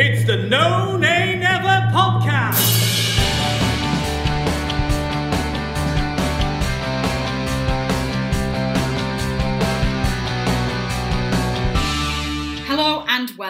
It's the No Nay Never podcast.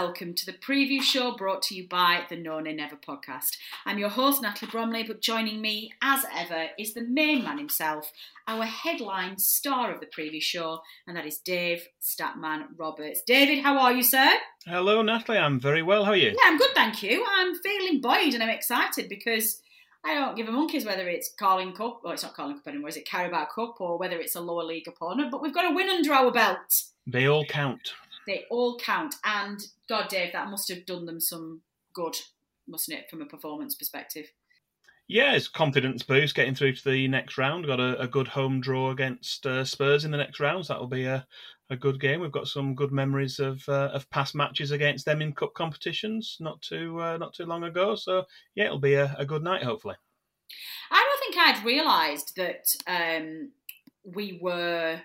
Welcome to the preview show brought to you by the No Nay Never podcast. I'm your host, Natalie Bromley, but joining me, as ever, is the main man himself, our headline star of the preview show, and that is Dave Statman Roberts. David, how are you, sir? Hello, Natalie. I'm very well. How are you? Yeah, I'm good, thank you. I'm feeling buoyed and I'm excited because I don't give a monkeys whether it's Carling Cup, or it's not Carling Cup anymore, is it Carabao Cup, or whether it's a lower league opponent, but we've got a win under our belt. They all count. They all count. And God, Dave, that must have done them some good, mustn't it, from a performance perspective? Yeah, it's confidence boost getting through to the next round. Got a, a good home draw against uh, Spurs in the next round. So that'll be a, a good game. We've got some good memories of uh, of past matches against them in cup competitions not too uh, not too long ago. So yeah, it'll be a, a good night hopefully. I don't think I'd realised that um, we were.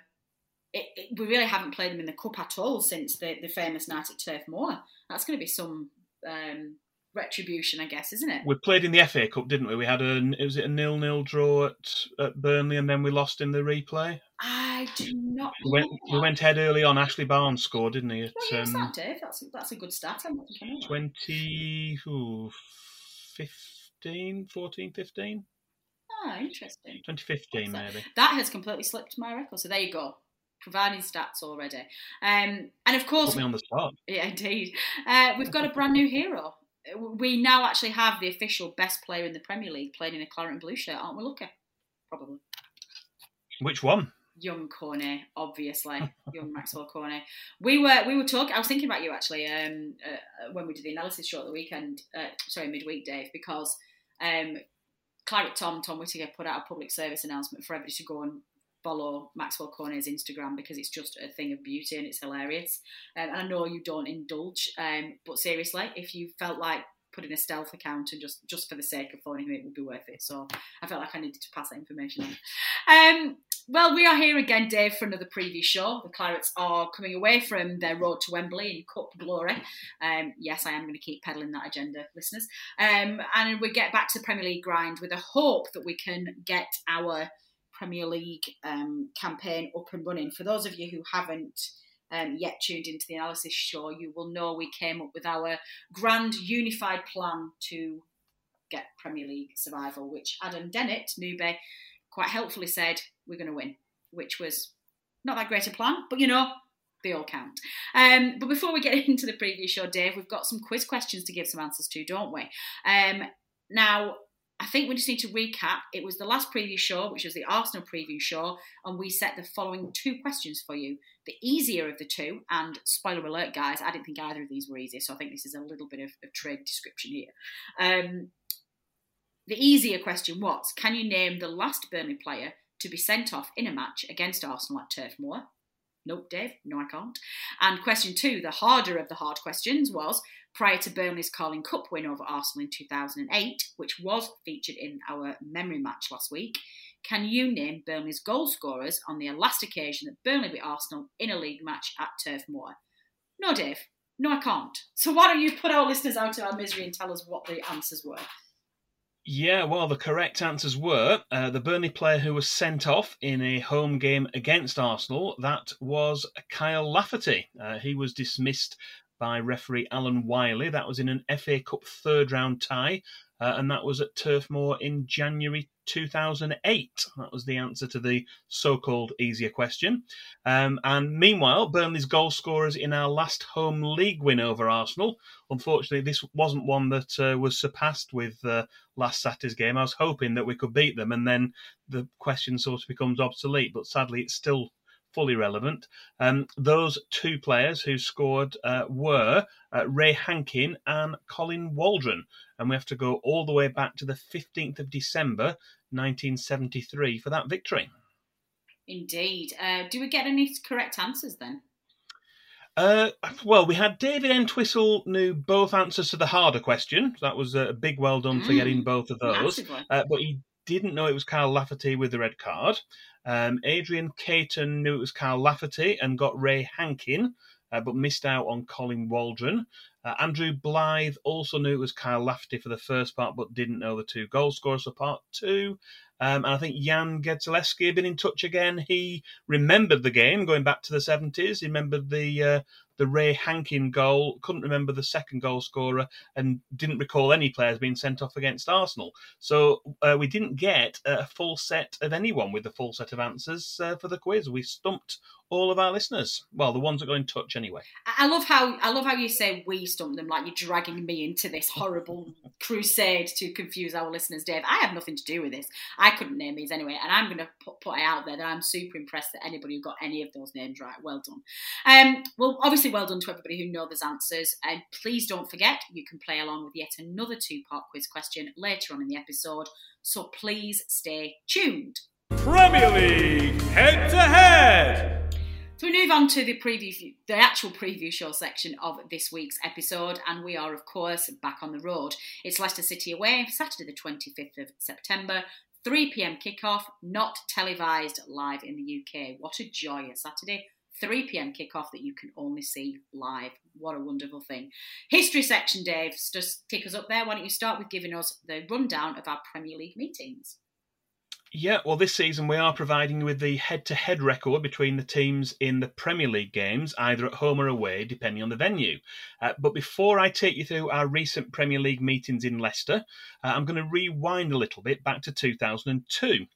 It, it, we really haven't played them in the cup at all since the, the famous night at Turf Moor. That's going to be some um, retribution, I guess, isn't it? We played in the FA Cup, didn't we? We had a was it a nil nil draw at, at Burnley, and then we lost in the replay. I do not. We went, we went head early on. Ashley Barnes scored, didn't he? At, Well, um, that, Dave. That's that's a good start. I'm not thinking 20, ooh, 15, 14, 15? Ah, interesting. 2015 maybe. That has completely slipped my record. So there you go. Providing stats already. Um, and of course, Put me on the spot. Yeah, indeed. Uh, we've got a brand new hero. We now actually have the official best player in the Premier League playing in a claret and blue shirt, aren't we, Lucky? Probably. Which one? Young Cornet, obviously, young Maxwell Cornet. We were we were talking. I was thinking about you actually um, uh, when we did the analysis show at the weekend. Uh, sorry, midweek, Dave, because um, Claret Tom Tom Whittaker put out a public service announcement for everybody to go and follow Maxwell Cornet's Instagram because it's just a thing of beauty and it's hilarious. Um, and I know you don't indulge, um, but seriously, if you felt like putting a stealth account and just just for the sake of phoning him, it would be worth it. So I felt like I needed to pass that information on. Um, well, we are here again, Dave, for another preview show. The Clarets are coming away from their road to Wembley in Cup glory. Um, yes, I am going to keep peddling that agenda, listeners. Um, and we get back to the Premier League grind with a hope that we can get our Premier League um, campaign up and running. For those of you who haven't um, yet tuned into the analysis show, you will know we came up with our grand unified plan to get Premier League survival, which Adam Dennett, newbie, quite helpfully said we're going to win, which was not that great a plan, but you know, they all count. Um, but before we get into the previous show, Dave, we've got some quiz questions to give some answers to, don't we? Um, now, I think we just need to recap. It was the last preview show, which was the Arsenal preview show, and we set the following two questions for you. The easier of the two, and spoiler alert, guys, I didn't think either of these were easy, so I think this is a little bit of, of trade description here. Um, the easier question was Can you name the last Burnley player to be sent off in a match against Arsenal at Turf Moor? Nope, Dave. No, I can't. And question two, the harder of the hard questions, was prior to Burnley's Carling Cup win over Arsenal in 2008, which was featured in our memory match last week. Can you name Burnley's goal scorers on the last occasion that Burnley beat Arsenal in a league match at Turf Moor? No, Dave. No, I can't. So why don't you put our listeners out of our misery and tell us what the answers were? Yeah, well, the correct answers were uh, the Burnley player who was sent off in a home game against Arsenal. That was Kyle Lafferty. Uh, he was dismissed by referee Alan Wiley. That was in an FA Cup third round tie, uh, and that was at Turf Moor in January 2008. That was the answer to the so called easier question. Um, and meanwhile, Burnley's goal scorers in our last home league win over Arsenal. Unfortunately, this wasn't one that uh, was surpassed with uh, last Saturday's game. I was hoping that we could beat them, and then the question sort of becomes obsolete, but sadly, it's still fully relevant. Um, those two players who scored uh, were uh, Ray Hankin and Colin Waldron. And we have to go all the way back to the 15th of December 1973 for that victory. Indeed. Uh, do we get any correct answers then? Uh, well, we had David Entwistle knew both answers to the harder question. That was a big well done for getting Mm, both of those. Uh, but he didn't know it was Carl Lafferty with the red card. Um, Adrian Caton knew it was Carl Lafferty and got Ray Hankin, uh, but missed out on Colin Waldron. Uh, Andrew Blythe also knew it was Kyle Lafferty for the first part, but didn't know the two goal scorers for part two. Um, and I think Jan Gedzelewski had been in touch again. He remembered the game going back to the 70s. He remembered the uh, the Ray Hankin goal, couldn't remember the second goal scorer, and didn't recall any players being sent off against Arsenal. So uh, we didn't get a full set of anyone with the full set of answers uh, for the quiz. We stumped all of our listeners. Well, the ones that got in touch anyway. I I love how I love how you say we stumped them, like you're dragging me into this horrible crusade to confuse our listeners, Dave. I have nothing to do with this. I couldn't name these anyway, and I'm going to put, put it out there that I'm super impressed that anybody who got any of those names right. Well done. Um, well, obviously, well done to everybody who know those answers. And please don't forget, you can play along with yet another two-part quiz question later on in the episode. So please stay tuned. Premier League head to head. So we move on to the preview, the actual preview show section of this week's episode, and we are, of course, back on the road. It's Leicester City away, Saturday the 25th of September, 3 pm kickoff, not televised live in the UK. What a joy! A Saturday 3 pm kickoff that you can only see live. What a wonderful thing. History section, Dave, just take us up there. Why don't you start with giving us the rundown of our Premier League meetings? Yeah, well, this season we are providing you with the head to head record between the teams in the Premier League games, either at home or away, depending on the venue. Uh, but before I take you through our recent Premier League meetings in Leicester, uh, I'm going to rewind a little bit back to 2002.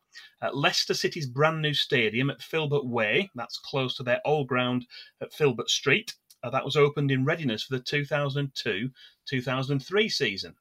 At Leicester City's brand new stadium at Filbert Way, that's close to their old ground at Filbert Street, uh, that was opened in readiness for the 2002 2003 season.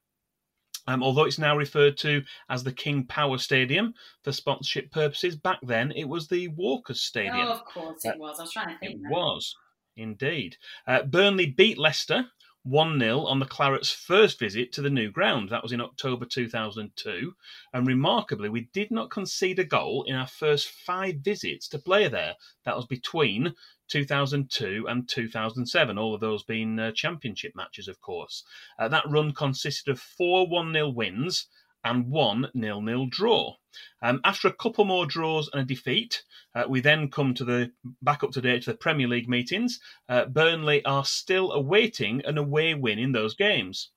Um, although it's now referred to as the King Power Stadium for sponsorship purposes, back then it was the Walkers Stadium. Oh, of course it was. I was trying to think. It then. was, indeed. Uh, Burnley beat Leicester 1 0 on the Clarets' first visit to the new ground. That was in October 2002. And remarkably, we did not concede a goal in our first five visits to play there. That was between 2002 and 2007, all of those being uh, championship matches, of course. Uh, that run consisted of four 1 0 wins and one nil-nil draw. Um, after a couple more draws and a defeat, uh, we then come to the back up to date to the Premier League meetings. Uh, Burnley are still awaiting an away win in those games.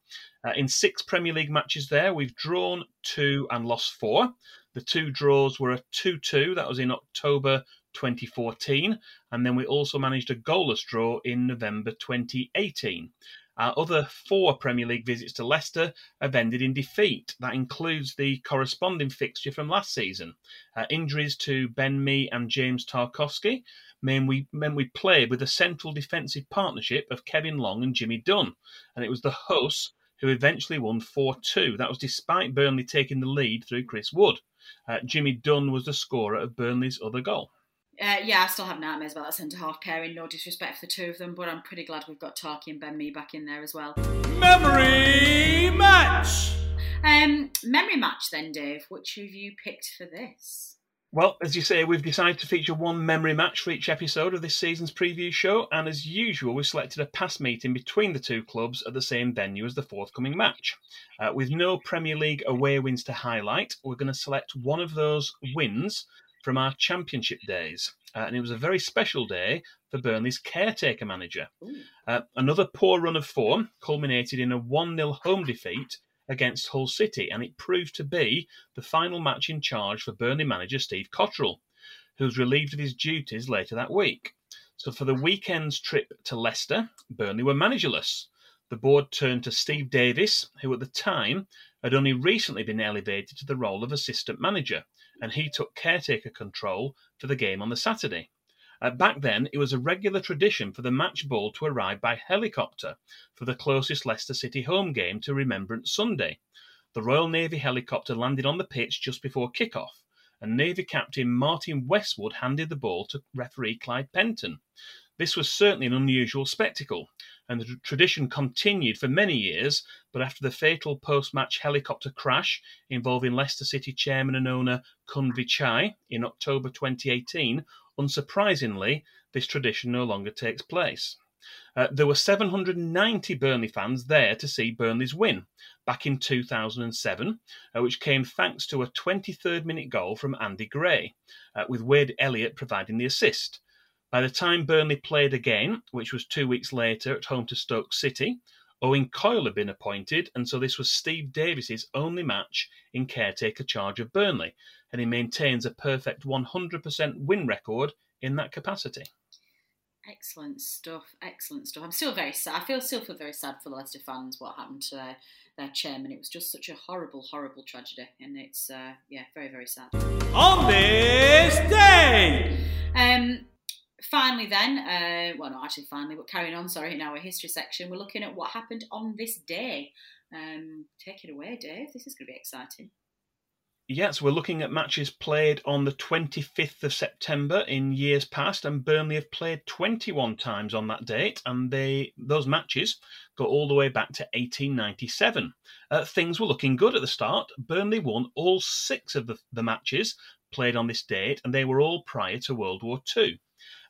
Uh, in six Premier League matches there, we've drawn two and lost four. The two draws were a 2 2, that was in October 2014, and then we also managed a goalless draw in November 2018. Our other four Premier League visits to Leicester have ended in defeat. That includes the corresponding fixture from last season. Uh, injuries to Ben Mee and James Tarkowski meant we, meant we played with a central defensive partnership of Kevin Long and Jimmy Dunne, and it was the hosts who eventually won 4 2. That was despite Burnley taking the lead through Chris Wood. Uh, Jimmy Dunne was the scorer of Burnley's other goal. Uh, yeah, I still have nightmares about that centre half pairing. No disrespect for the two of them, but I'm pretty glad we've got Tarky and Ben Mee back in there as well. Memory match. Um, memory match then, Dave. Which have you picked for this? Well, as you say, we've decided to feature one memory match for each episode of this season's preview show, and as usual, we've selected a past meeting between the two clubs at the same venue as the forthcoming match. Uh, with no Premier League away wins to highlight, we're going to select one of those wins from our championship days. uh, and it was a very special day for Burnley's caretaker manager. Uh, another poor run of form culminated in a 1 0 home defeat against Hull City, and it proved to be the final match in charge for Burnley manager Steve Cotterill, who was relieved of his duties later that week. So for the weekend's trip to Leicester, Burnley were managerless. The board turned to Steve Davis, who at the time had only recently been elevated to the role of assistant manager, and he took caretaker control for the game on the Saturday. Uh, back then, it was a regular tradition for the match ball to arrive by helicopter for the closest Leicester City home game to Remembrance Sunday. The Royal Navy helicopter landed on the pitch just before kick-off, and Navy captain Martin Westwood handed the ball to referee Clive Penton. This was certainly an unusual spectacle, and the tradition continued for many years. But after the fatal post match helicopter crash involving Leicester City chairman and owner Khun Vichai in October 2018, unsurprisingly, this tradition no longer takes place. Uh, there were 790 Burnley fans there to see Burnley's win back in 2007, uh, which came thanks to a 23rd minute goal from Andy Gray, uh, with Wade Elliott providing the assist. By the time Burnley played again, which was two weeks later at home to Stoke City, Owen Coyle had been appointed, and so this was Steve Davis's only match in caretaker charge of Burnley, and he maintains a perfect 100% win record in that capacity. Excellent stuff. Excellent stuff. I'm still very sad. I feel still feel very sad for the Leicester fans. What happened to their, their chairman? It was just such a horrible, horrible tragedy, and it's uh, yeah, very, very sad. On this day, Um, finally, then, uh, well, not actually finally, but carrying on. Sorry, in our history section, we're looking at what happened on this day. Um, take it away, Dave. This is going to be exciting. Yes, we're looking at matches played on the 25th of September in years past, and Burnley have played 21 times on that date, and they those matches go all the way back to 1897. Uh, things were looking good at the start. Burnley won all six of the, the matches played on this date, and they were all prior to World War II.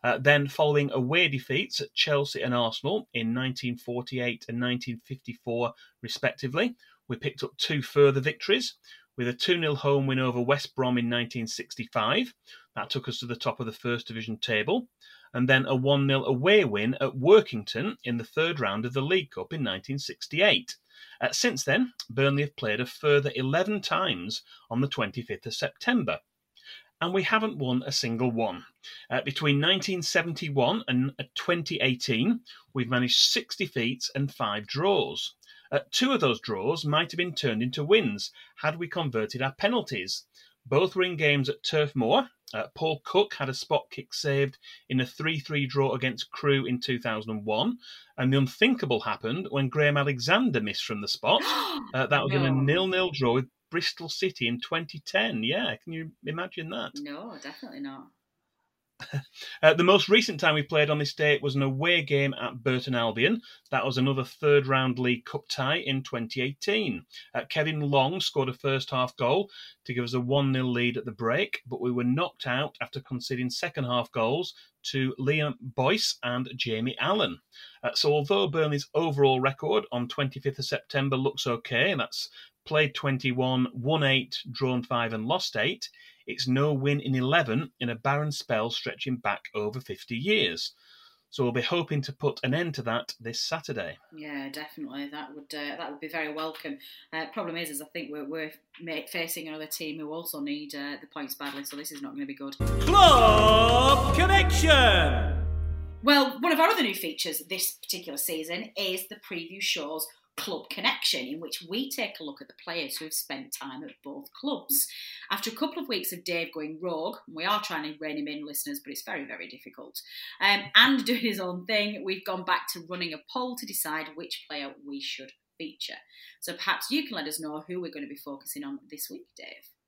Uh, then, following away defeats at Chelsea and Arsenal in 1948 and 1954, respectively, we picked up two further victories with a 2 0 home win over West Brom in 1965. That took us to the top of the First Division table. And then a 1 0 away win at Workington in the third round of the League Cup in 1968. Uh, since then, Burnley have played a further 11 times on the 25th of September. And we haven't won a single one. Uh, between 1971 and 2018, we've managed six defeats and five draws. Uh, two of those draws might have been turned into wins had we converted our penalties. Both were in games at Turf Moor. Uh, Paul Cook had a spot kick saved in a 3 3 draw against Crewe in 2001. And the unthinkable happened when Graham Alexander missed from the spot. Uh, that was in a No. nil nil draw with Bristol City in 2010. Yeah, can you imagine that? No, definitely not. Uh, the most recent time we played on this date was an away game at Burton Albion. That was another third round League Cup tie in 2018. Uh, Kevin Long scored a first half goal to give us a 1 0 lead at the break, but we were knocked out after conceding second half goals to Liam Boyce and Jamie Allen. Uh, so, although Burnley's overall record on 25th of September looks okay, that's played 21, won 8, drawn 5, and lost 8, it's no win in 11 in a barren spell stretching back over 50 years. So we'll be hoping to put an end to that this Saturday. Yeah, definitely. That would uh, that would be very welcome. Uh, problem is, is I think we're, we're ma- facing another team who also need uh, the points badly, so this is not going to be good. Club Connection. Well, one of our other new features this particular season is the preview show's Club Connection, in which we take a look at the players who have spent time at both clubs. After a couple of weeks of Dave going rogue, we are trying to rein him in, listeners, but it's very, very difficult, um, and doing his own thing, we've gone back to running a poll to decide which player we should feature. So perhaps you can let us know who we're going to be focusing on this week, Dave.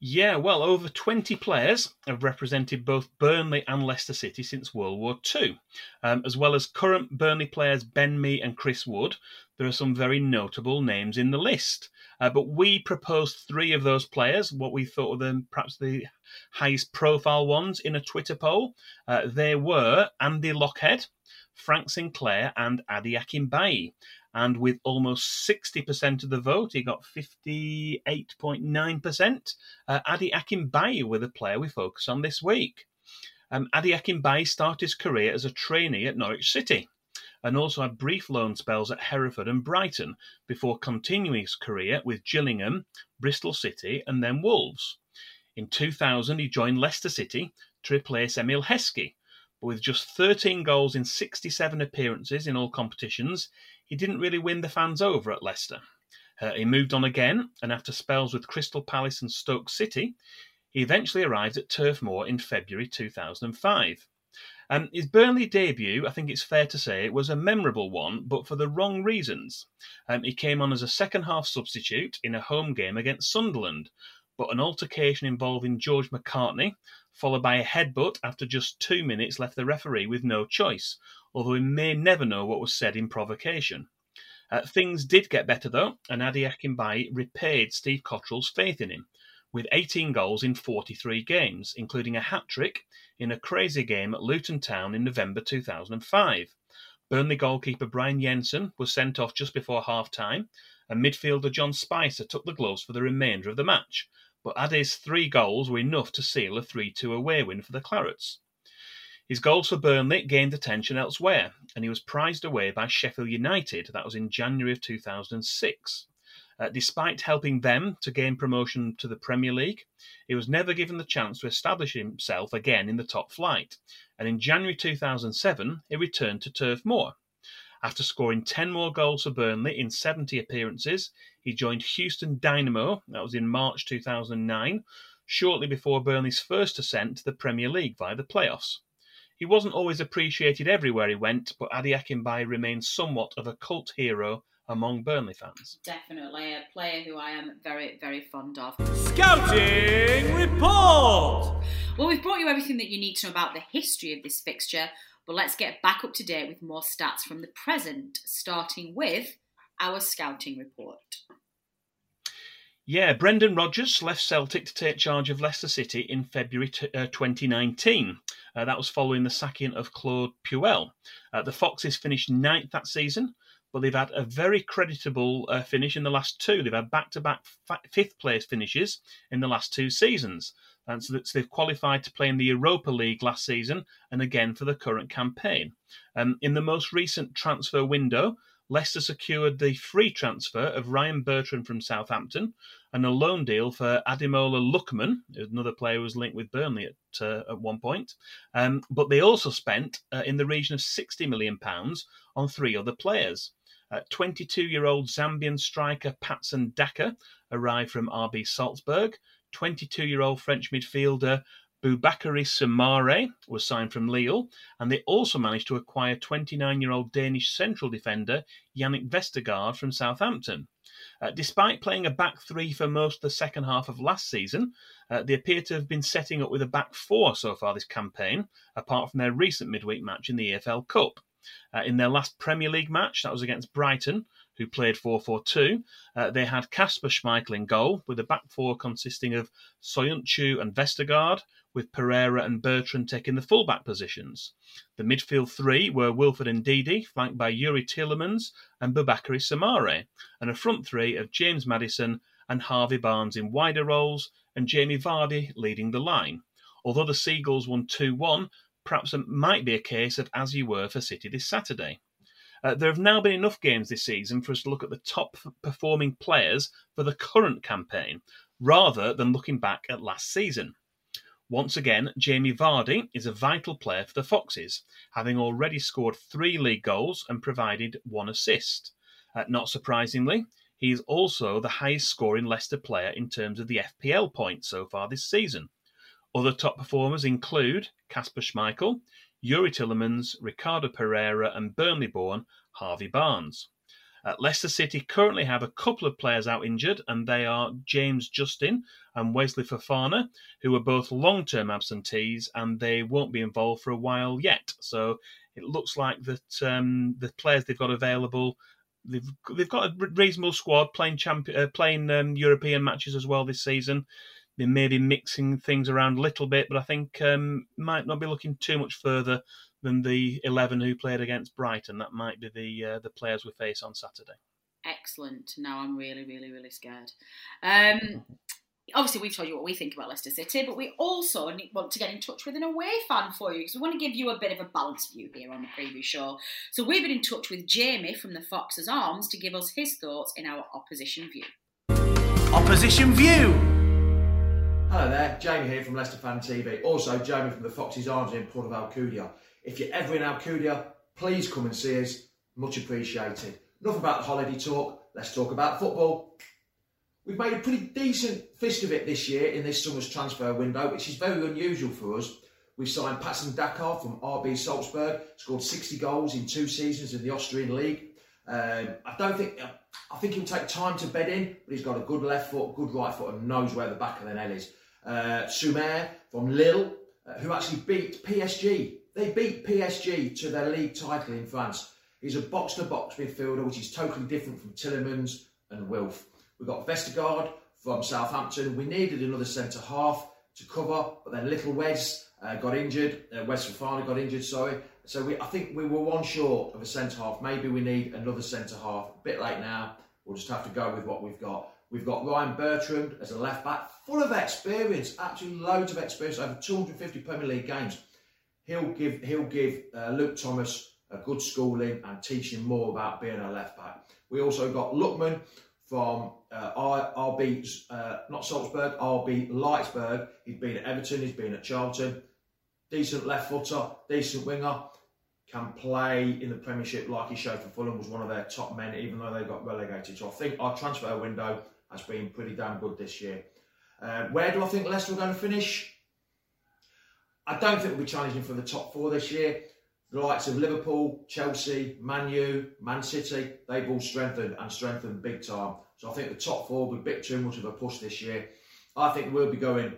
Yeah, well, over 20 players have represented both Burnley and Leicester City since World War II. Um, as well as current Burnley players Ben Mee and Chris Wood, there are some very notable names in the list. Uh, but we proposed three of those players, what we thought were the, perhaps the highest profile ones, in a Twitter poll. Uh, they were Andy Lochhead, Frank Sinclair, and Adi Akinbiyi. And with almost 60% of the vote, he got 58.9%. Uh, Adi Akinbiyi were the player we focus on this week. Um, Adi Akinbiyi started his career as a trainee at Norwich City and also had brief loan spells at Hereford and Brighton before continuing his career with Gillingham, Bristol City, and then Wolves. In 2000, he joined Leicester City to replace Emile Heskey, but with just 13 goals in 67 appearances in all competitions, he didn't really win the fans over at Leicester. Uh, he moved on again, and after spells with Crystal Palace and Stoke City, he eventually arrived at Turf Moor in February 2005. Um, his Burnley debut, I think it's fair to say, was a memorable one, but for the wrong reasons. Um, he came on as a second half substitute in a home game against Sunderland, but an altercation involving George McCartney, followed by a headbutt after just two minutes, left the referee with no choice, although we may never know what was said in provocation. Uh, things did get better though, and Adi Akinbiyi repaid Steve Cotterill's faith in him, with 18 goals in 43 games, including a hat trick in a crazy game at Luton Town in November 2005. Burnley goalkeeper Brian Jensen was sent off just before half time, and midfielder John Spicer took the gloves for the remainder of the match. But Adi's three goals were enough to seal a 3 2 away win for the Clarets. His goals for Burnley gained attention elsewhere, and he was prized away by Sheffield United. That was in January of 2006. Uh, despite helping them to gain promotion to the Premier League, he was never given the chance to establish himself again in the top flight, and in January 2007 he returned to Turf Moor. After scoring 10 more goals for Burnley in 70 appearances, he joined Houston Dynamo, that was in March 2009, shortly before Burnley's first ascent to the Premier League via the playoffs. He wasn't always appreciated everywhere he went, but Adi Akinbiyi remains somewhat of a cult hero among Burnley fans. Definitely a player who I am very, very fond of. Scouting report! Well, we've brought you everything that you need to know about the history of this fixture, but let's get back up to date with more stats from the present, starting with our scouting report. Yeah, Brendan Rodgers left Celtic to take charge of Leicester City in February t- uh, 2019. Uh, that was following the sacking of Claude Puel. Uh, the Foxes finished ninth that season, but they've had a very creditable uh, finish in the last two. They've had back to back fifth place finishes in the last two seasons. And so they've qualified to play in the Europa League last season and again for the current campaign. Um, in the most recent transfer window, Leicester secured the free transfer of Ryan Bertrand from Southampton and a loan deal for Ademola Lookman, another player who was linked with Burnley at, uh, at one point. Um, but they also spent uh, in the region of £60 million on three other players. 22 year old Zambian striker Patson Daka arrived from RB Salzburg. 22 year old French midfielder Boubakary Soumaré was signed from Lille, and they also managed to acquire 29 year old Danish central defender Jannik Vestergaard from Southampton. Uh, despite playing a back three for most of the second half of last season, uh, they appear to have been setting up with a back four so far this campaign, apart from their recent midweek match in the EFL Cup. Uh, in their last Premier League match, that was against Brighton, who played 4 4 2, uh, they had Kasper Schmeichel in goal, with a back four consisting of Soyuncu and Vestergaard, with Pereira and Bertrand taking the fullback positions. The midfield three were Wilfred Ndidi, flanked by Youri Tielemans and Boubakary Soumaré, and a front three of James Maddison and Harvey Barnes in wider roles, and Jamie Vardy leading the line. Although the Seagulls won 2 1, perhaps it might be a case of as you were for City this Saturday. Uh, there have now been enough games this season for us to look at the top performing players for the current campaign, rather than looking back at last season. Once again, Jamie Vardy is a vital player for the Foxes, having already scored three league goals and provided one assist. Uh, not surprisingly, he is also the highest scoring Leicester player in terms of the FPL points so far this season. Other top performers include Kasper Schmeichel, Youri Tielemans, Ricardo Pereira, and Burnley born Harvey Barnes. At Leicester City currently have a couple of players out injured, and they are James Justin and Wesley Fofana, who are both long term absentees and they won't be involved for a while yet. So it looks like that um, the players they've got available. They've, they've got a reasonable squad playing champ, uh, playing um, European matches as well this season. They may be mixing things around a little bit, but I think um, might not be looking too much further than the 11 who played against Brighton. That might be the uh, the players we face on Saturday. Excellent. Now I'm really, really, really scared. Um, Obviously, we've told you what we think about Leicester City, but we also want to get in touch with an away fan for you because we want to give you a bit of a balanced view here on the preview show. So we've been in touch with Jamie from the Foxes Arms to give us his thoughts in our opposition view. Opposition view. Hello there, Jamie here from Leicester Fan TV. Also, Jamie from the Foxes Arms in Port of Alcudia. If you're ever in Alcudia, please come and see us. Much appreciated. Enough about the holiday talk. Let's talk about football. We've made a pretty decent fist of it this year in this summer's transfer window, which is very unusual for us. We signed Patson Daka from RB Salzburg, scored 60 goals in two seasons in the Austrian League. Um, I don't think I think he'll take time to bed in, but he's got a good left foot, good right foot, and knows where the back of the net is. Uh, Soumaré from Lille, uh, who actually beat PSG. They beat PSG to their league title in France. He's a box to box midfielder, which is totally different from Tielemans and Wilf. We've got Vestergaard from Southampton. We needed another centre half to cover, but then Little Wes uh, got injured. Uh, Wes Fofana got injured, sorry. So we, I think we were one short of a centre half. Maybe we need another centre half. A bit late now. We'll just have to go with what we've got. We've got Ryan Bertrand as a left back, full of experience, actually loads of experience, over 250 Premier League games. He'll give he'll give uh, Luke Thomas a good schooling and teach him more about being a left back. We also got Lookman from uh, RB, uh, not Salzburg, RB Leipzig. He'd been at Everton, he's been at Charlton. Decent left footer, decent winger can play in the Premiership like he showed for Fulham, was one of their top men, even though they got relegated. So I think our transfer window has been pretty damn good this year. Uh, where do I think Leicester are going to finish? I don't think we'll be challenging for the top four this year. The likes of Liverpool, Chelsea, Man U, Man City, they've all strengthened and strengthened big time. So I think the top four will be a bit too much of a push this year. I think we'll be going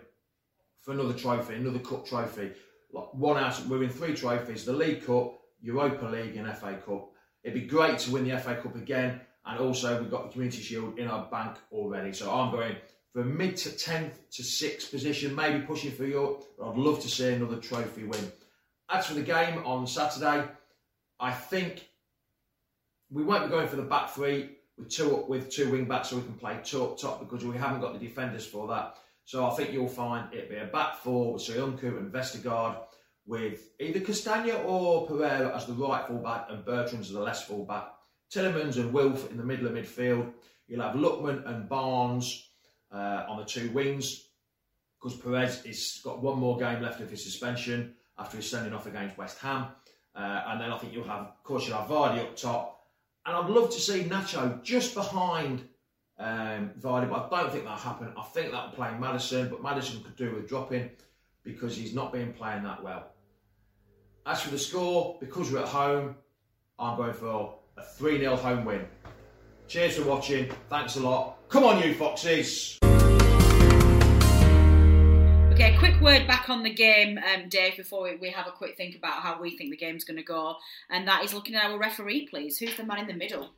for another trophy, another cup trophy. Like one out, we're in three trophies: the League Cup, Europa League and FA Cup. It'd be great to win the FA Cup again, and also we've got the Community Shield in our bank already. So I'm going for mid to 10th to 6th position, maybe pushing for Europe, but I'd love to see another trophy win. As for the game on Saturday, I think we won't be going for the back three with two with two wing backs so we can play two up top because we haven't got the defenders for that. So I think you'll find it'll be a back four with Soyuncu and Vestergaard with either Castagna or Pereira as the right fullback and Bertrand as the left fullback. Tielemans and Wilf in the middle of midfield. You'll have Lookman and Barnes uh, on the two wings because Perez has got one more game left of his suspension after his sending off against West Ham. Uh, and then I think you'll have, of course, you'll have Vardy up top. And I'd love to see Nacho just behind um, Vardy, but I don't think that'll happen. I think that'll play Maddison, but Maddison could do with dropping because he's not been playing that well. As for the score, because we're at home, I'm going for a 3 0 home win. Cheers for watching. Thanks a lot. Come on, you Foxes. Okay, quick word back on the game, um, Dave, before we, we have a quick think about how we think the game's going to go. And that is looking at our referee, please. Who's the man in the middle?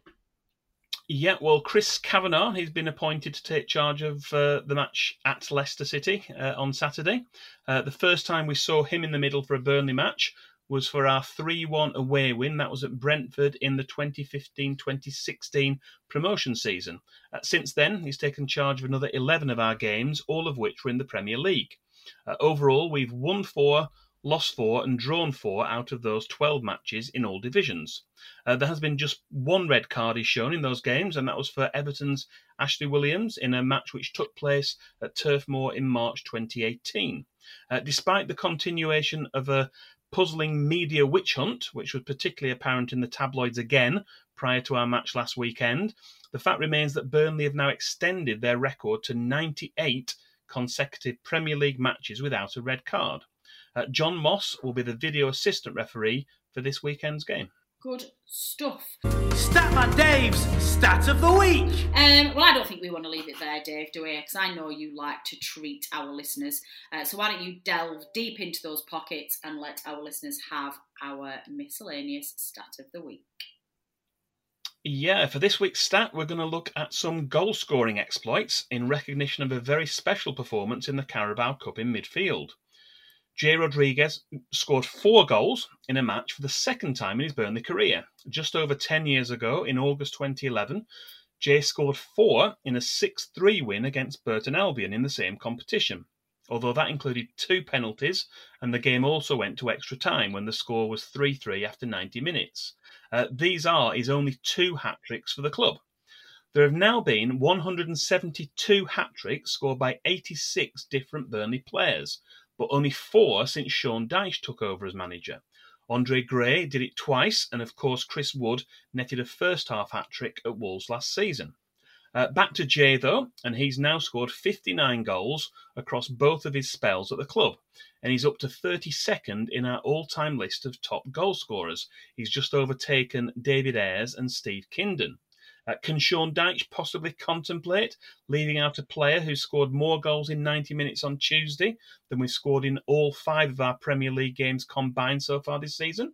Yeah, well, Chris Kavanagh, he's been appointed to take charge of uh, the match at Leicester City uh, on Saturday. Uh, the first time we saw him in the middle for a Burnley match was for our 3 1 away win. That was at Brentford in the 2015 2016 promotion season. Uh, since then, he's taken charge of another 11 of our games, all of which were in the Premier League. Uh, overall, we've won four, lost four, and drawn four out of those 12 matches in all divisions. Uh, there has been just one red card is shown in those games, and that was for Everton's Ashley Williams in a match which took place at Turf Moor in March 2018. Uh, despite the continuation of a puzzling media witch hunt, which was particularly apparent in the tabloids again prior to our match last weekend, the fact remains that Burnley have now extended their record to 98 consecutive Premier League matches without a red card. Uh, John Moss will be the video assistant referee for this weekend's game. Good stuff. Statman Dave's Stat of the Week. Um, well, I don't think we want to leave it there, Dave, do we? Because I know you like to treat our listeners. Uh, so why don't you delve deep into those pockets and let our listeners have our miscellaneous Stat of the Week? Yeah, for this week's stat, we're going to look at some goal scoring exploits in recognition of a very special performance in the Carabao Cup in midfield. Jay Rodriguez scored four goals in a match for the second time in his Burnley career. Just over 10 years ago, in August 2011, Jay scored four in a 6 3 win against Burton Albion in the same competition, although that included two penalties, and the game also went to extra time when the score was 3 3 after 90 minutes. Uh, these are his only two hat tricks for the club. There have now been 172 hat tricks scored by 86 different Burnley players, but only four since Sean Dyche took over as manager. Andre Gray did it twice, and of course, Chris Wood netted a first half hat trick at Wolves last season. Uh, back to Jay though, and he's now scored 59 goals across both of his spells at the club, and he's up to 32nd in our all time list of top goal scorers. He's just overtaken David Ayres and Steve Kindon. Uh, can Sean Dyche possibly contemplate leaving out a player who scored more goals in 90 minutes on Tuesday than we've scored in all five of our Premier League games combined so far this season?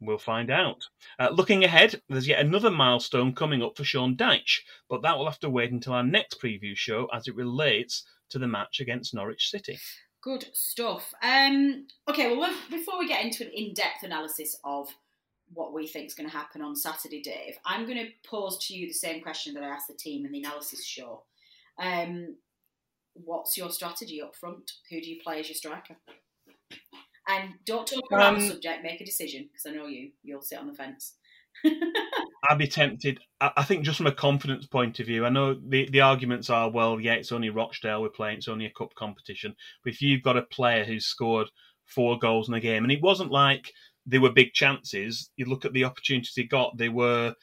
We'll find out. Uh, looking ahead, there's yet another milestone coming up for Sean Dyche, but that will have to wait until our next preview show as it relates to the match against Norwich City. Good stuff. Um, okay, well, before we get into an in depth analysis of what we think is going to happen on Saturday, Dave, I'm going to pose to you the same question that I asked the team in the analysis show. Um, what's your strategy up front? Who do you play as your striker? And don't talk around um, the subject. Make a decision because I know you. You'll sit on the fence. I'd be tempted. I think just from a confidence point of view, I know the, the arguments are, well, yeah, it's only Rochdale we're playing, it's only a cup competition. But if you've got a player who's scored four goals in a game, and it wasn't like they were big chances. You look at the opportunities he got; they were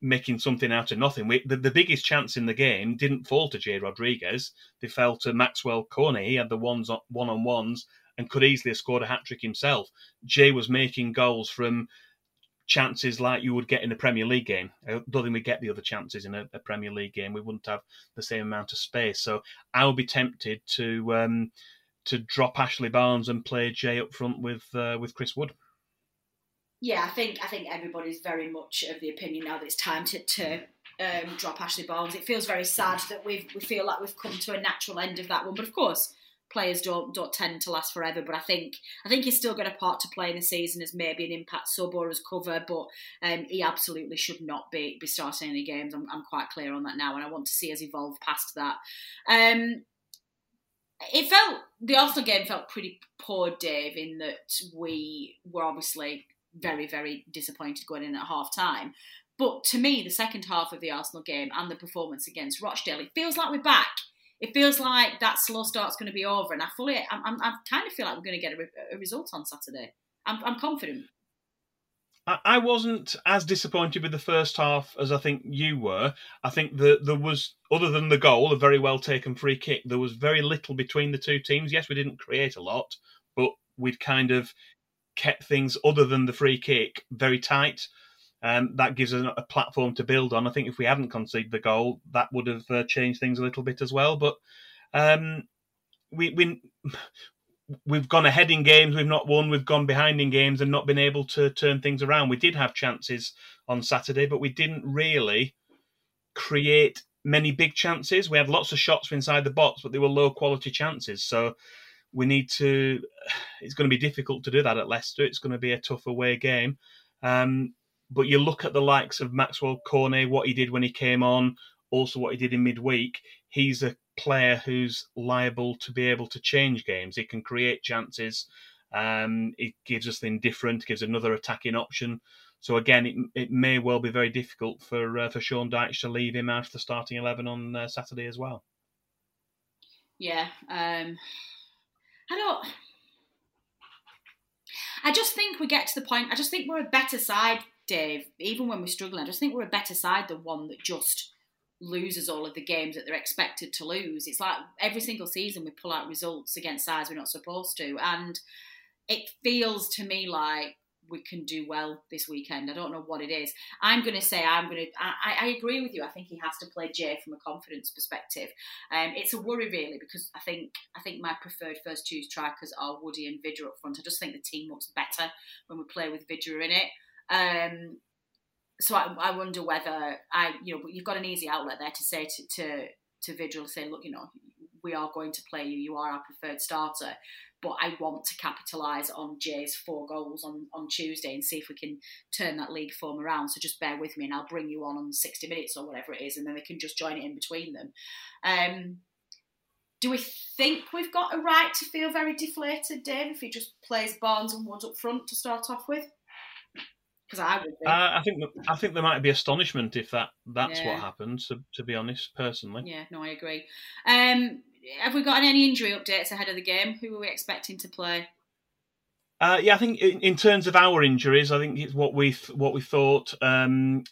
making something out of nothing. We, the, the, biggest chance in the game didn't fall to Jay Rodriguez. They fell to Maxwell Cornet. He had the ones one on ones and could easily have scored a hat trick himself. Jay was making goals from chances like you would get in a Premier League game. I don't think we get the other chances in a, a Premier League game. We wouldn't have the same amount of space. So I would be tempted to um, to drop Ashley Barnes and play Jay up front with uh, with Chris Wood yeah, I think I think everybody's very much of the opinion now that it's time to, to um, drop Ashley Barnes. It feels very sad that we we feel like we've come to a natural end of that one, but of course players don't don't tend to last forever. But I think I think he's still got a part to play in the season as maybe an impact sub or as cover, but um, he absolutely should not be be starting any games. I'm, I'm quite clear on that now, and I want to see us evolve past that. Um, it felt the Arsenal game felt pretty poor, Dave, in that we were obviously very, very disappointed going in at half time. But to me, the second half of the Arsenal game and the performance against Rochdale, it feels like we're back. It feels like that slow start's going to be over, and I fully, I'm, I'm I kind of feel like we're going to get a, a result on Saturday. I'm, I'm confident. I wasn't as disappointed with the first half as I think you were. I think that there was, other than the goal, a very well taken free kick, there was very little between the two teams. Yes, we didn't create a lot, but we'd kind of kept things other than the free kick very tight. Um, that gives us a platform to build on. I think if we hadn't conceded the goal, that would have uh, changed things a little bit as well. But um, we, we we've gone ahead in games, we've not won. We've gone behind in games and not been able to turn things around. We did have chances on Saturday, but we didn't really create many big chances. We had lots of shots inside the box, but they were low quality chances. So we need to. It's going to be difficult to do that at Leicester. It's going to be a tough away game. Um, but you look at the likes of Maxwell Cornet, what he did when he came on, also what he did in midweek. He's a player who's liable to be able to change games. He can create chances. Um, it gives us the different, gives another attacking option. So again, it, it may well be very difficult for uh, for Sean Dyche to leave him out of the starting eleven on uh, Saturday as well. Yeah, um, I don't. I just think we get to the point. I just think we're a better side, Dave. Even when we're struggling, I just think we're a better side than one that just loses all of the games that they're expected to lose. It's like every single season we pull out results against sides we're not supposed to, and it feels to me like we can do well this weekend. I don't know what it is. I'm going to say I'm going to. I, I, agree with you. I think he has to play Jay from a confidence perspective. Um, it's a worry really because I think I think my preferred first two strikers are Woody and Vydra up front. I just think the team looks better when we play with Vydra in it. Um, so I, I, wonder whether I, you know, you've got an easy outlet there to say to to to Vydra, say, look, you know, we are going to play you. You are our preferred starter, but I want to capitalise on Jay's four goals on, on Tuesday and see if we can turn that league form around. So just bear with me and I'll bring you on on 60 minutes or whatever it is, and then they can just join it in between them. Um, do we think we've got a right to feel very deflated, Dave, if he just plays Barnes and Wood up front to start off with? Because I would. Uh, I think I think there might be astonishment if that that's Yeah. what happens. To, to be honest, personally, Yeah, no, I agree. Um, have we got any injury updates ahead of the game? Who are we expecting to play? Uh, yeah, I think in, in terms of our injuries, I think it's what we what we thought. Um,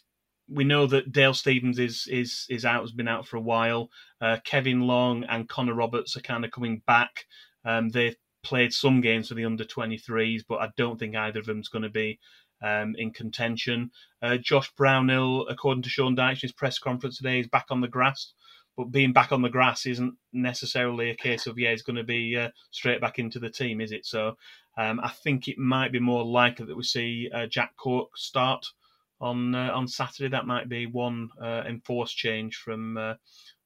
we know that Dale Stephens is is is out, has been out for a while. Uh, Kevin Long and Connor Roberts are kind of coming back. Um, they've played some games for the under 23s, but I don't think either of them's going to be um, in contention. Uh, Josh Brownhill, according to Sean Dyche his press conference today, is back on the grass. But being back on the grass isn't necessarily a case of yeah, he's going to be uh, straight back into the team, is it? So um, I think it might be more likely that we see uh, Jack Cork start on uh, on Saturday. That might be one uh, enforced change from uh,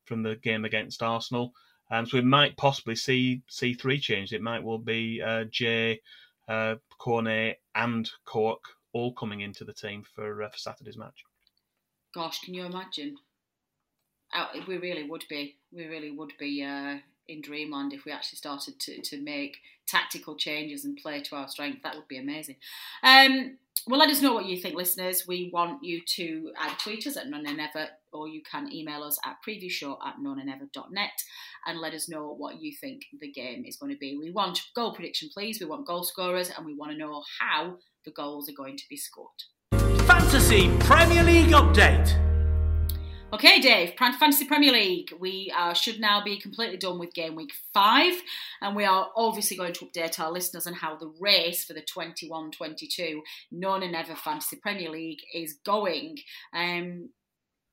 from the game against Arsenal. Um, so we might possibly see see three changes. It might well be uh, Jay, Cornet, and Cork all coming into the team for for Saturday's match. Gosh, can you imagine? Uh, we really would be. We really would be uh, in dreamland if we actually started to, to make tactical changes and play to our strength. That would be amazing. Um, well, let us know what you think, listeners. We want you to either tweet us at No Nay Never, or you can email us at previewshow at nonaynever.net and let us know what you think the game is going to be. We want goal prediction, please. We want goal scorers, and we want to know how the goals are going to be scored. Fantasy Premier League update. Okay, Dave, Fantasy Premier League. We uh, should now be completely done with game week five, and we are obviously going to update our listeners on how the race for the 21 22 No Nay Never Fantasy Premier League is going. Um,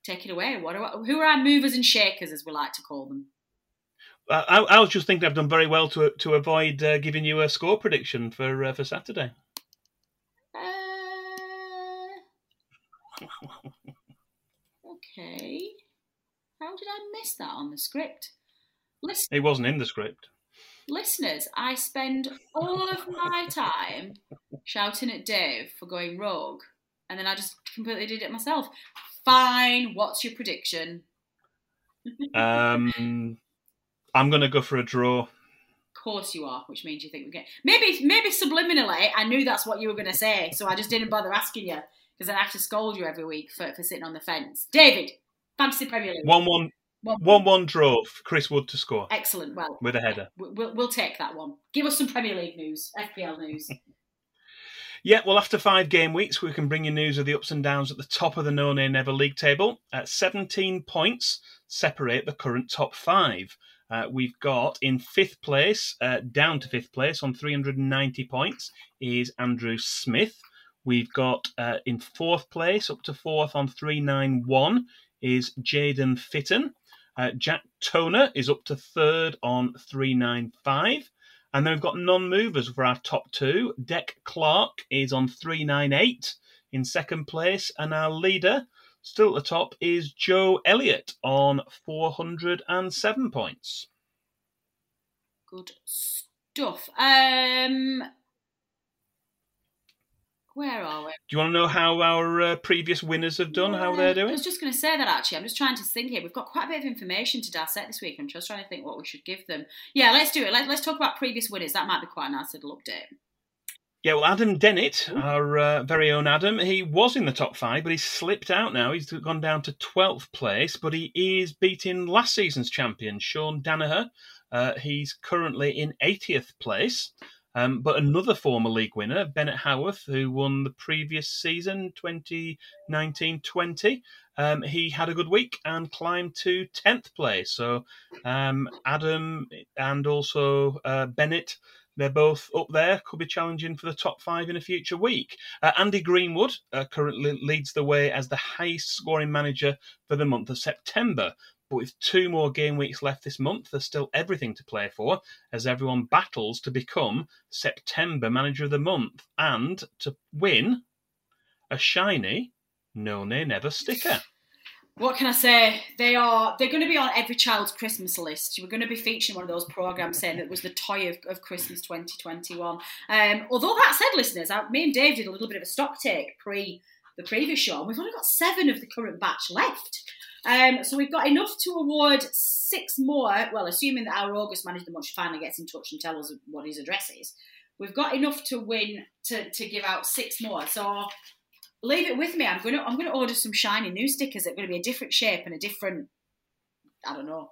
take it away. What are, who are our movers and shakers, as we like to call them? Uh, I, I was just thinking I've done very well to to avoid uh, giving you a score prediction for uh, for Saturday. Okay. How did I miss that on the script? Listen, It wasn't in the script. listeners, I spend all of my time shouting at Dave for going rogue, and then I just completely did it myself. Fine, what's your prediction? Um, I'm going to go for a draw. Of course you are, which means you think we get maybe maybe subliminally. I knew that's what you were going to say, so I just didn't bother asking you because I have to scold you every week for, for sitting on the fence. David, fantasy Premier League. One one One- one one draw. for Chris Wood to score Excellent. Well, with a header. we- we'll, we'll take that one. Give us some Premier League news, FPL news. Yeah, well, after five game weeks, we can bring you news of the ups and downs at the top of the No Nay Never League table. At 17 points separate the current top five. Uh, we've got in fifth place, uh, down to fifth place on 390 points, is Andrew Smith. We've got uh, in fourth place, up to fourth on 391, is Jaden Fitton. Uh, Jack Toner is up to third on 395. And then we've got non-movers for our top two. Deck Clark is on 398 in second place, and our leader, still at the top, is Joe Elliott on 407 points. Good stuff. Um, where are we? Do you want to know how our uh, previous winners have done? how they're doing? I was just going to say that actually. I'm just trying to think here. We've got quite a bit of information to dissect this week. I'm just trying to think what we should give them. Yeah, let's do it. Let, let's talk about previous winners. That might be quite a nice little update. Yeah, well, Adam Dennett, our uh, very own Adam, he was in the top five, but he's slipped out now. He's gone down to 12th place, but he is beating last season's champion, Sean Danaher. Uh, he's currently in 80th place. Um, but another former league winner, Bennett Howarth, who won the previous season, 2019 20, um, he had a good week and climbed to 10th place. So um, Adam and also uh, Bennett they're both up there, could be challenging for the top five in a future week. Uh, Andy Greenwood uh, currently leads the way as the highest scoring manager for the month of September. But with two more game weeks left this month, there's still everything to play for as everyone battles to become September Manager of the Month and to win a shiny No Nay Never sticker. What can I say? They are they're going to be on every child's Christmas list. We're going to be featuring one of those programs saying that was the toy of, of Christmas 2021. Um, although that said, listeners, I, me and Dave did a little bit of a stock take pre the previous show, and we've only got seven of the current batch left. Um, so we've got enough to award six more. Well, assuming that our August manager the much finally gets in touch and tells us what his address is, we've got enough to win to, to give out six more. So leave it with me. I'm gonna I'm gonna order some shiny new stickers. They're gonna be a different shape and a different I don't know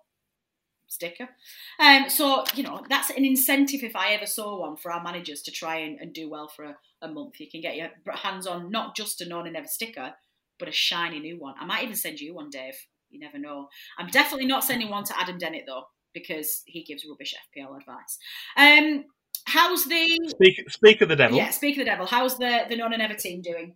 sticker. Um, so you know that's an incentive if I ever saw one for our managers to try and, and do well for a, a, month. You can get your hands on not just a No Nay Never sticker, but a shiny new one. I might even send you one, Dave. You never know. I'm definitely not sending one to Adam Dennett though because he gives rubbish FPL advice. Um, how's the speak? Speak of the devil. Yeah, speak of the devil. How's the the No Nay Never team doing?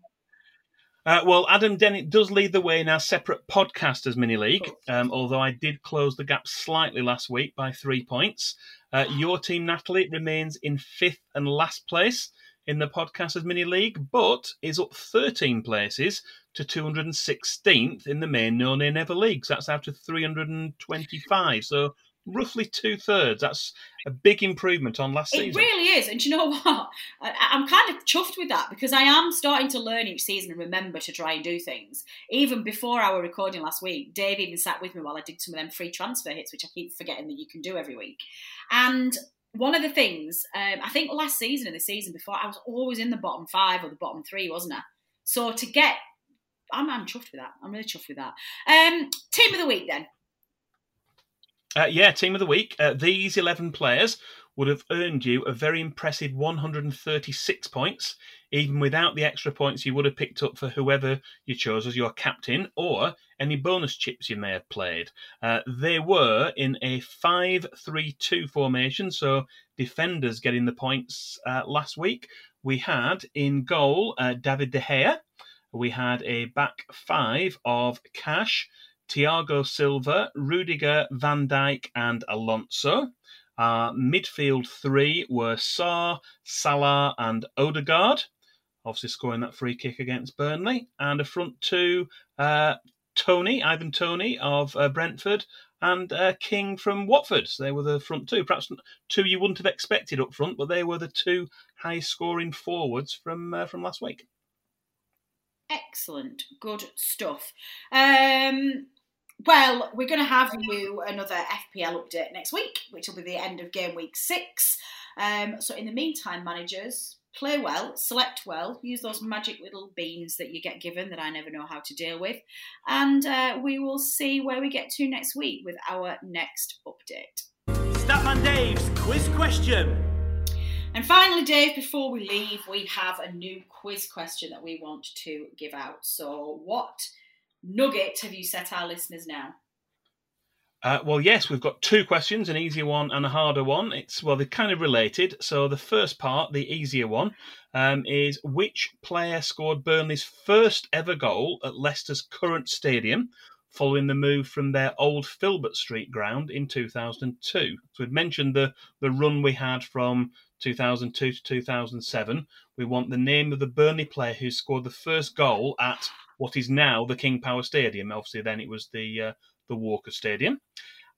Uh, well, Adam Dennett does lead the way in our separate podcasters mini league, um, although I did close the gap slightly last week by three points. Uh, your team, Natalie, remains in fifth and last place in the podcasters mini league, but is up 13 places to 216th in the main No Nay Never league. So that's out of 325. So roughly two thirds. That's a big improvement on last it season. It really is. And you know what? I, am kind of chuffed with that because I am starting to learn each season and remember to try and do things. Even before our recording last week, Dave even sat with me while I did some of them free transfer hits, which I keep forgetting that you can do every week. And one of the things, um, I think last season and the season before, I was always in the bottom five or the bottom three, wasn't I? So to get, I'm, I'm chuffed with that. I'm really chuffed with that. Um, team of the week then. Uh, yeah, team of the week. Uh, these 11 players would have earned you a very impressive 136 points, even without the extra points you would have picked up for whoever you chose as your captain or any bonus chips you may have played. Uh, they were in a 5 3 2 formation, so defenders getting the points uh, last week. We had in goal uh, David De Gea. We had a back five of Cash. Thiago Silva, Rudiger, Van Dijk, and Alonso. Our midfield three were Sarr, Salah, and Odegaard, obviously scoring that free kick against Burnley. And a front two, uh, Toney, Ivan Toney of uh, Brentford, and uh, King from Watford. So they were the front two. Perhaps two you wouldn't have expected up front, but they were the two high scoring forwards from uh, from last week. Excellent, good stuff. Um, well, we're going to have you another FPL update next week, which will be the end of game week six. Um, so, in the meantime, managers, play well, select well, use those magic little beans that you get given that I never know how to deal with, and uh, we will see where we get to next week with our next update. Statman Dave's quiz question. And finally, Dave, before we leave, we have a new quiz question that we want to give out. So, what nugget have you set our listeners now? Uh, well, yes, we've got two questions, an easier one and a harder one. It's well, they're kind of related. So the first part, the easier one, um, is which player scored Burnley's first ever goal at Leicester's current stadium, following the move from their old Filbert Street ground in 2002. So we've mentioned the the run we had from 2002 to 2007. We want the name of the Burnley player who scored the first goal at what is now the King Power Stadium. Obviously, then it was the uh, the Walker Stadium.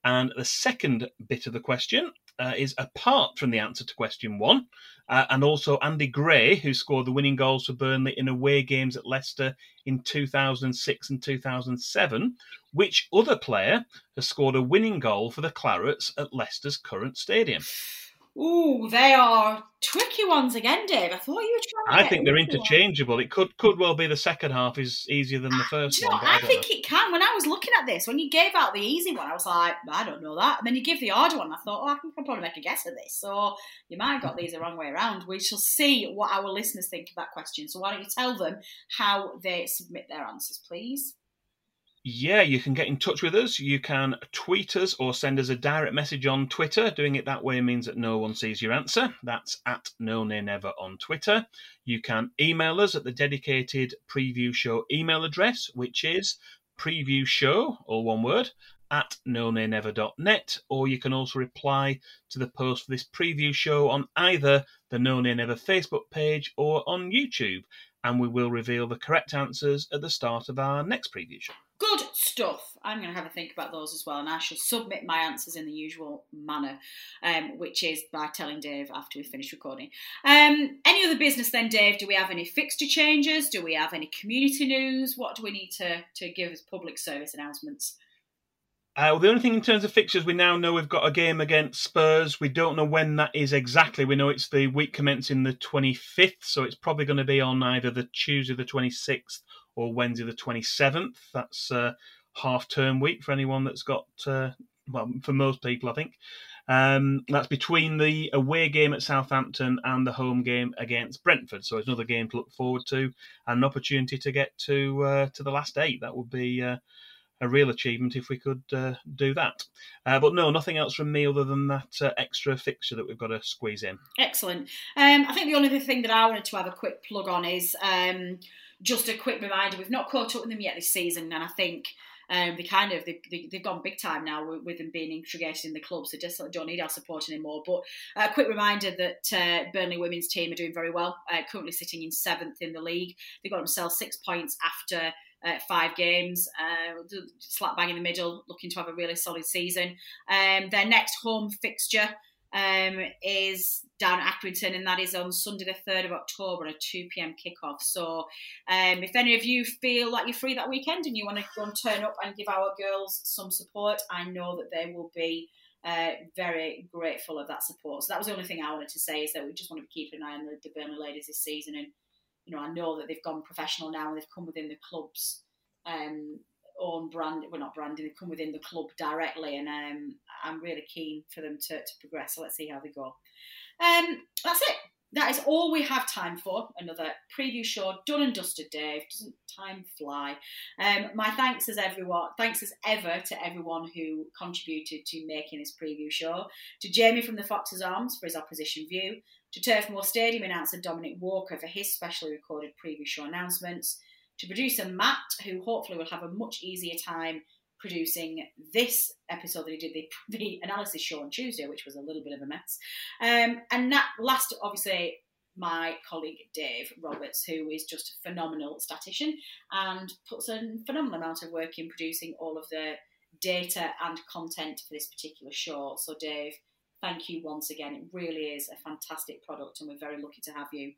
And the second bit of the question uh, is apart from the answer to question one, uh, and also Andy Gray, who scored the winning goals for Burnley in away games at Leicester in 2006 and 2007, which other player has scored a winning goal for the Clarets at Leicester's current stadium? Ooh, they are tricky ones again, Dave. I thought you were trying. I think they're interchangeable. One. It could could well be the second half is easier than the ah, first you know, one. I, I think know. it can. When I was looking at this, when you gave out the easy one, I was like, I don't know that. And then you give the harder one, I thought, oh, I can probably make a guess at this. So you might have got these the wrong way around. We shall see what our listeners think of that question. So why don't you tell them how they submit their answers, please? Yeah, you can get in touch with us. You can tweet us or send us a direct message on Twitter. Doing it that way means that no one sees your answer. That's at No Nay Never on Twitter. You can email us at the dedicated preview show email address, which is preview show, all one word, at nonaynever.net, or you can also reply to the post for this preview show on either the No Nay Never Facebook page or on YouTube, and we will reveal the correct answers at the start of our next preview show. Good stuff. I'm going to have a think about those as well, and I shall submit my answers in the usual manner, um, which is by telling Dave after we finish recording. Um, any other business then, Dave? Do we have any fixture changes? Do we have any community news? What do we need to, to give as public service announcements? Uh, well, the only thing in terms of fixtures, we now know we've got a game against Spurs. We don't know when that is exactly. We know it's the week commencing the 25th, so it's probably going to be on either the Tuesday the 26th or Wednesday the 27th. That's uh, half term week for anyone that's got, uh, well, for most people, I think. Um, that's between the away game at Southampton and the home game against Brentford. So it's another game to look forward to and an opportunity to get to uh, to the last eight. That would be uh, a real achievement if we could uh, do that. Uh, but no, nothing else from me other than that uh, extra fixture that we've got to squeeze in. Excellent. Um, I think the only other thing that I wanted to have a quick plug on is um, just a quick reminder we've not caught up with them yet this season, and I think. Um, they kind of they, they, have gone big time now with, with, them being integrated in the club, so just don't need our support anymore. But a quick reminder that uh, Burnley women's team are doing very well, uh, currently sitting in seventh in the league. They've got themselves six points after uh, five games, uh, slap bang in the middle, looking to have a really solid season. Um, their next home fixture um, is down at Accrington, and that is on Sunday, the 3rd of October, a 2 pm kickoff. So, um, if any of you feel like you're free that weekend and you want to go and turn up and give our girls some support, I know that they will be. Uh, very grateful of that support. So that was the only thing I wanted to say is that we just want to keep an eye on the, the Burnley ladies this season and you know, I know that they've gone professional now and they've come within the club's um, own brand. We're well, not branding. They've come within the club directly, and um, I'm really keen for them to, to progress. So let's see how they go. Um, that's it. That is all we have time for. Another preview show done and dusted, Dave. Doesn't time fly? Um, my thanks as everyone, thanks as ever to everyone who contributed to making this preview show. To Jamie from the Foxes Arms for his opposition view to Turf Moor Stadium announcer Dominic Walker for his specially recorded preview show announcements, to producer Matt, who hopefully will have a much easier time producing this episode that he did the, the analysis show on Tuesday, which was a little bit of a mess. Um, and that last, obviously, my colleague Dave Roberts, who is just a phenomenal statistician and puts a phenomenal amount of work in producing all of the data and content for this particular show. So, Dave, thank you once again. It really is a fantastic product, and we're very lucky to have you.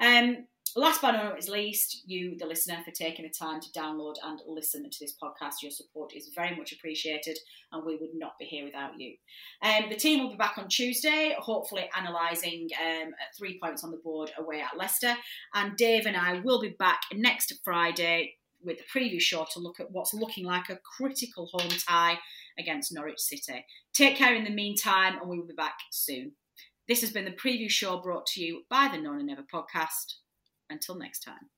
Um, last but not least, you, the listener, for taking the time to download and listen to this podcast. Your support is very much appreciated, and we would not be here without you. Um, the team will be back on Tuesday, hopefully analysing um, three points on the board away at Leicester. And Dave and I will be back next Friday with the preview show to look at what's looking like a critical home tie against Norwich City. Take care in the meantime, and we will be back soon. This has been the preview show brought to you by the No Nay Never podcast. Until next time.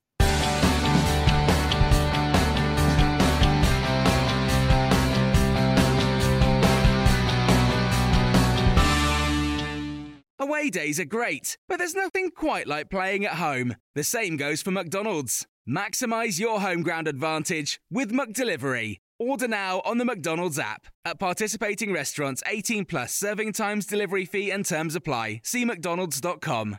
Away days are great, but there's nothing quite like playing at home. The same goes for McDonald's. Maximise your home ground advantage with McDelivery. Order now on the McDonald's app. At participating restaurants, 18 plus serving times, delivery fee, and terms apply. See McDonald's.com.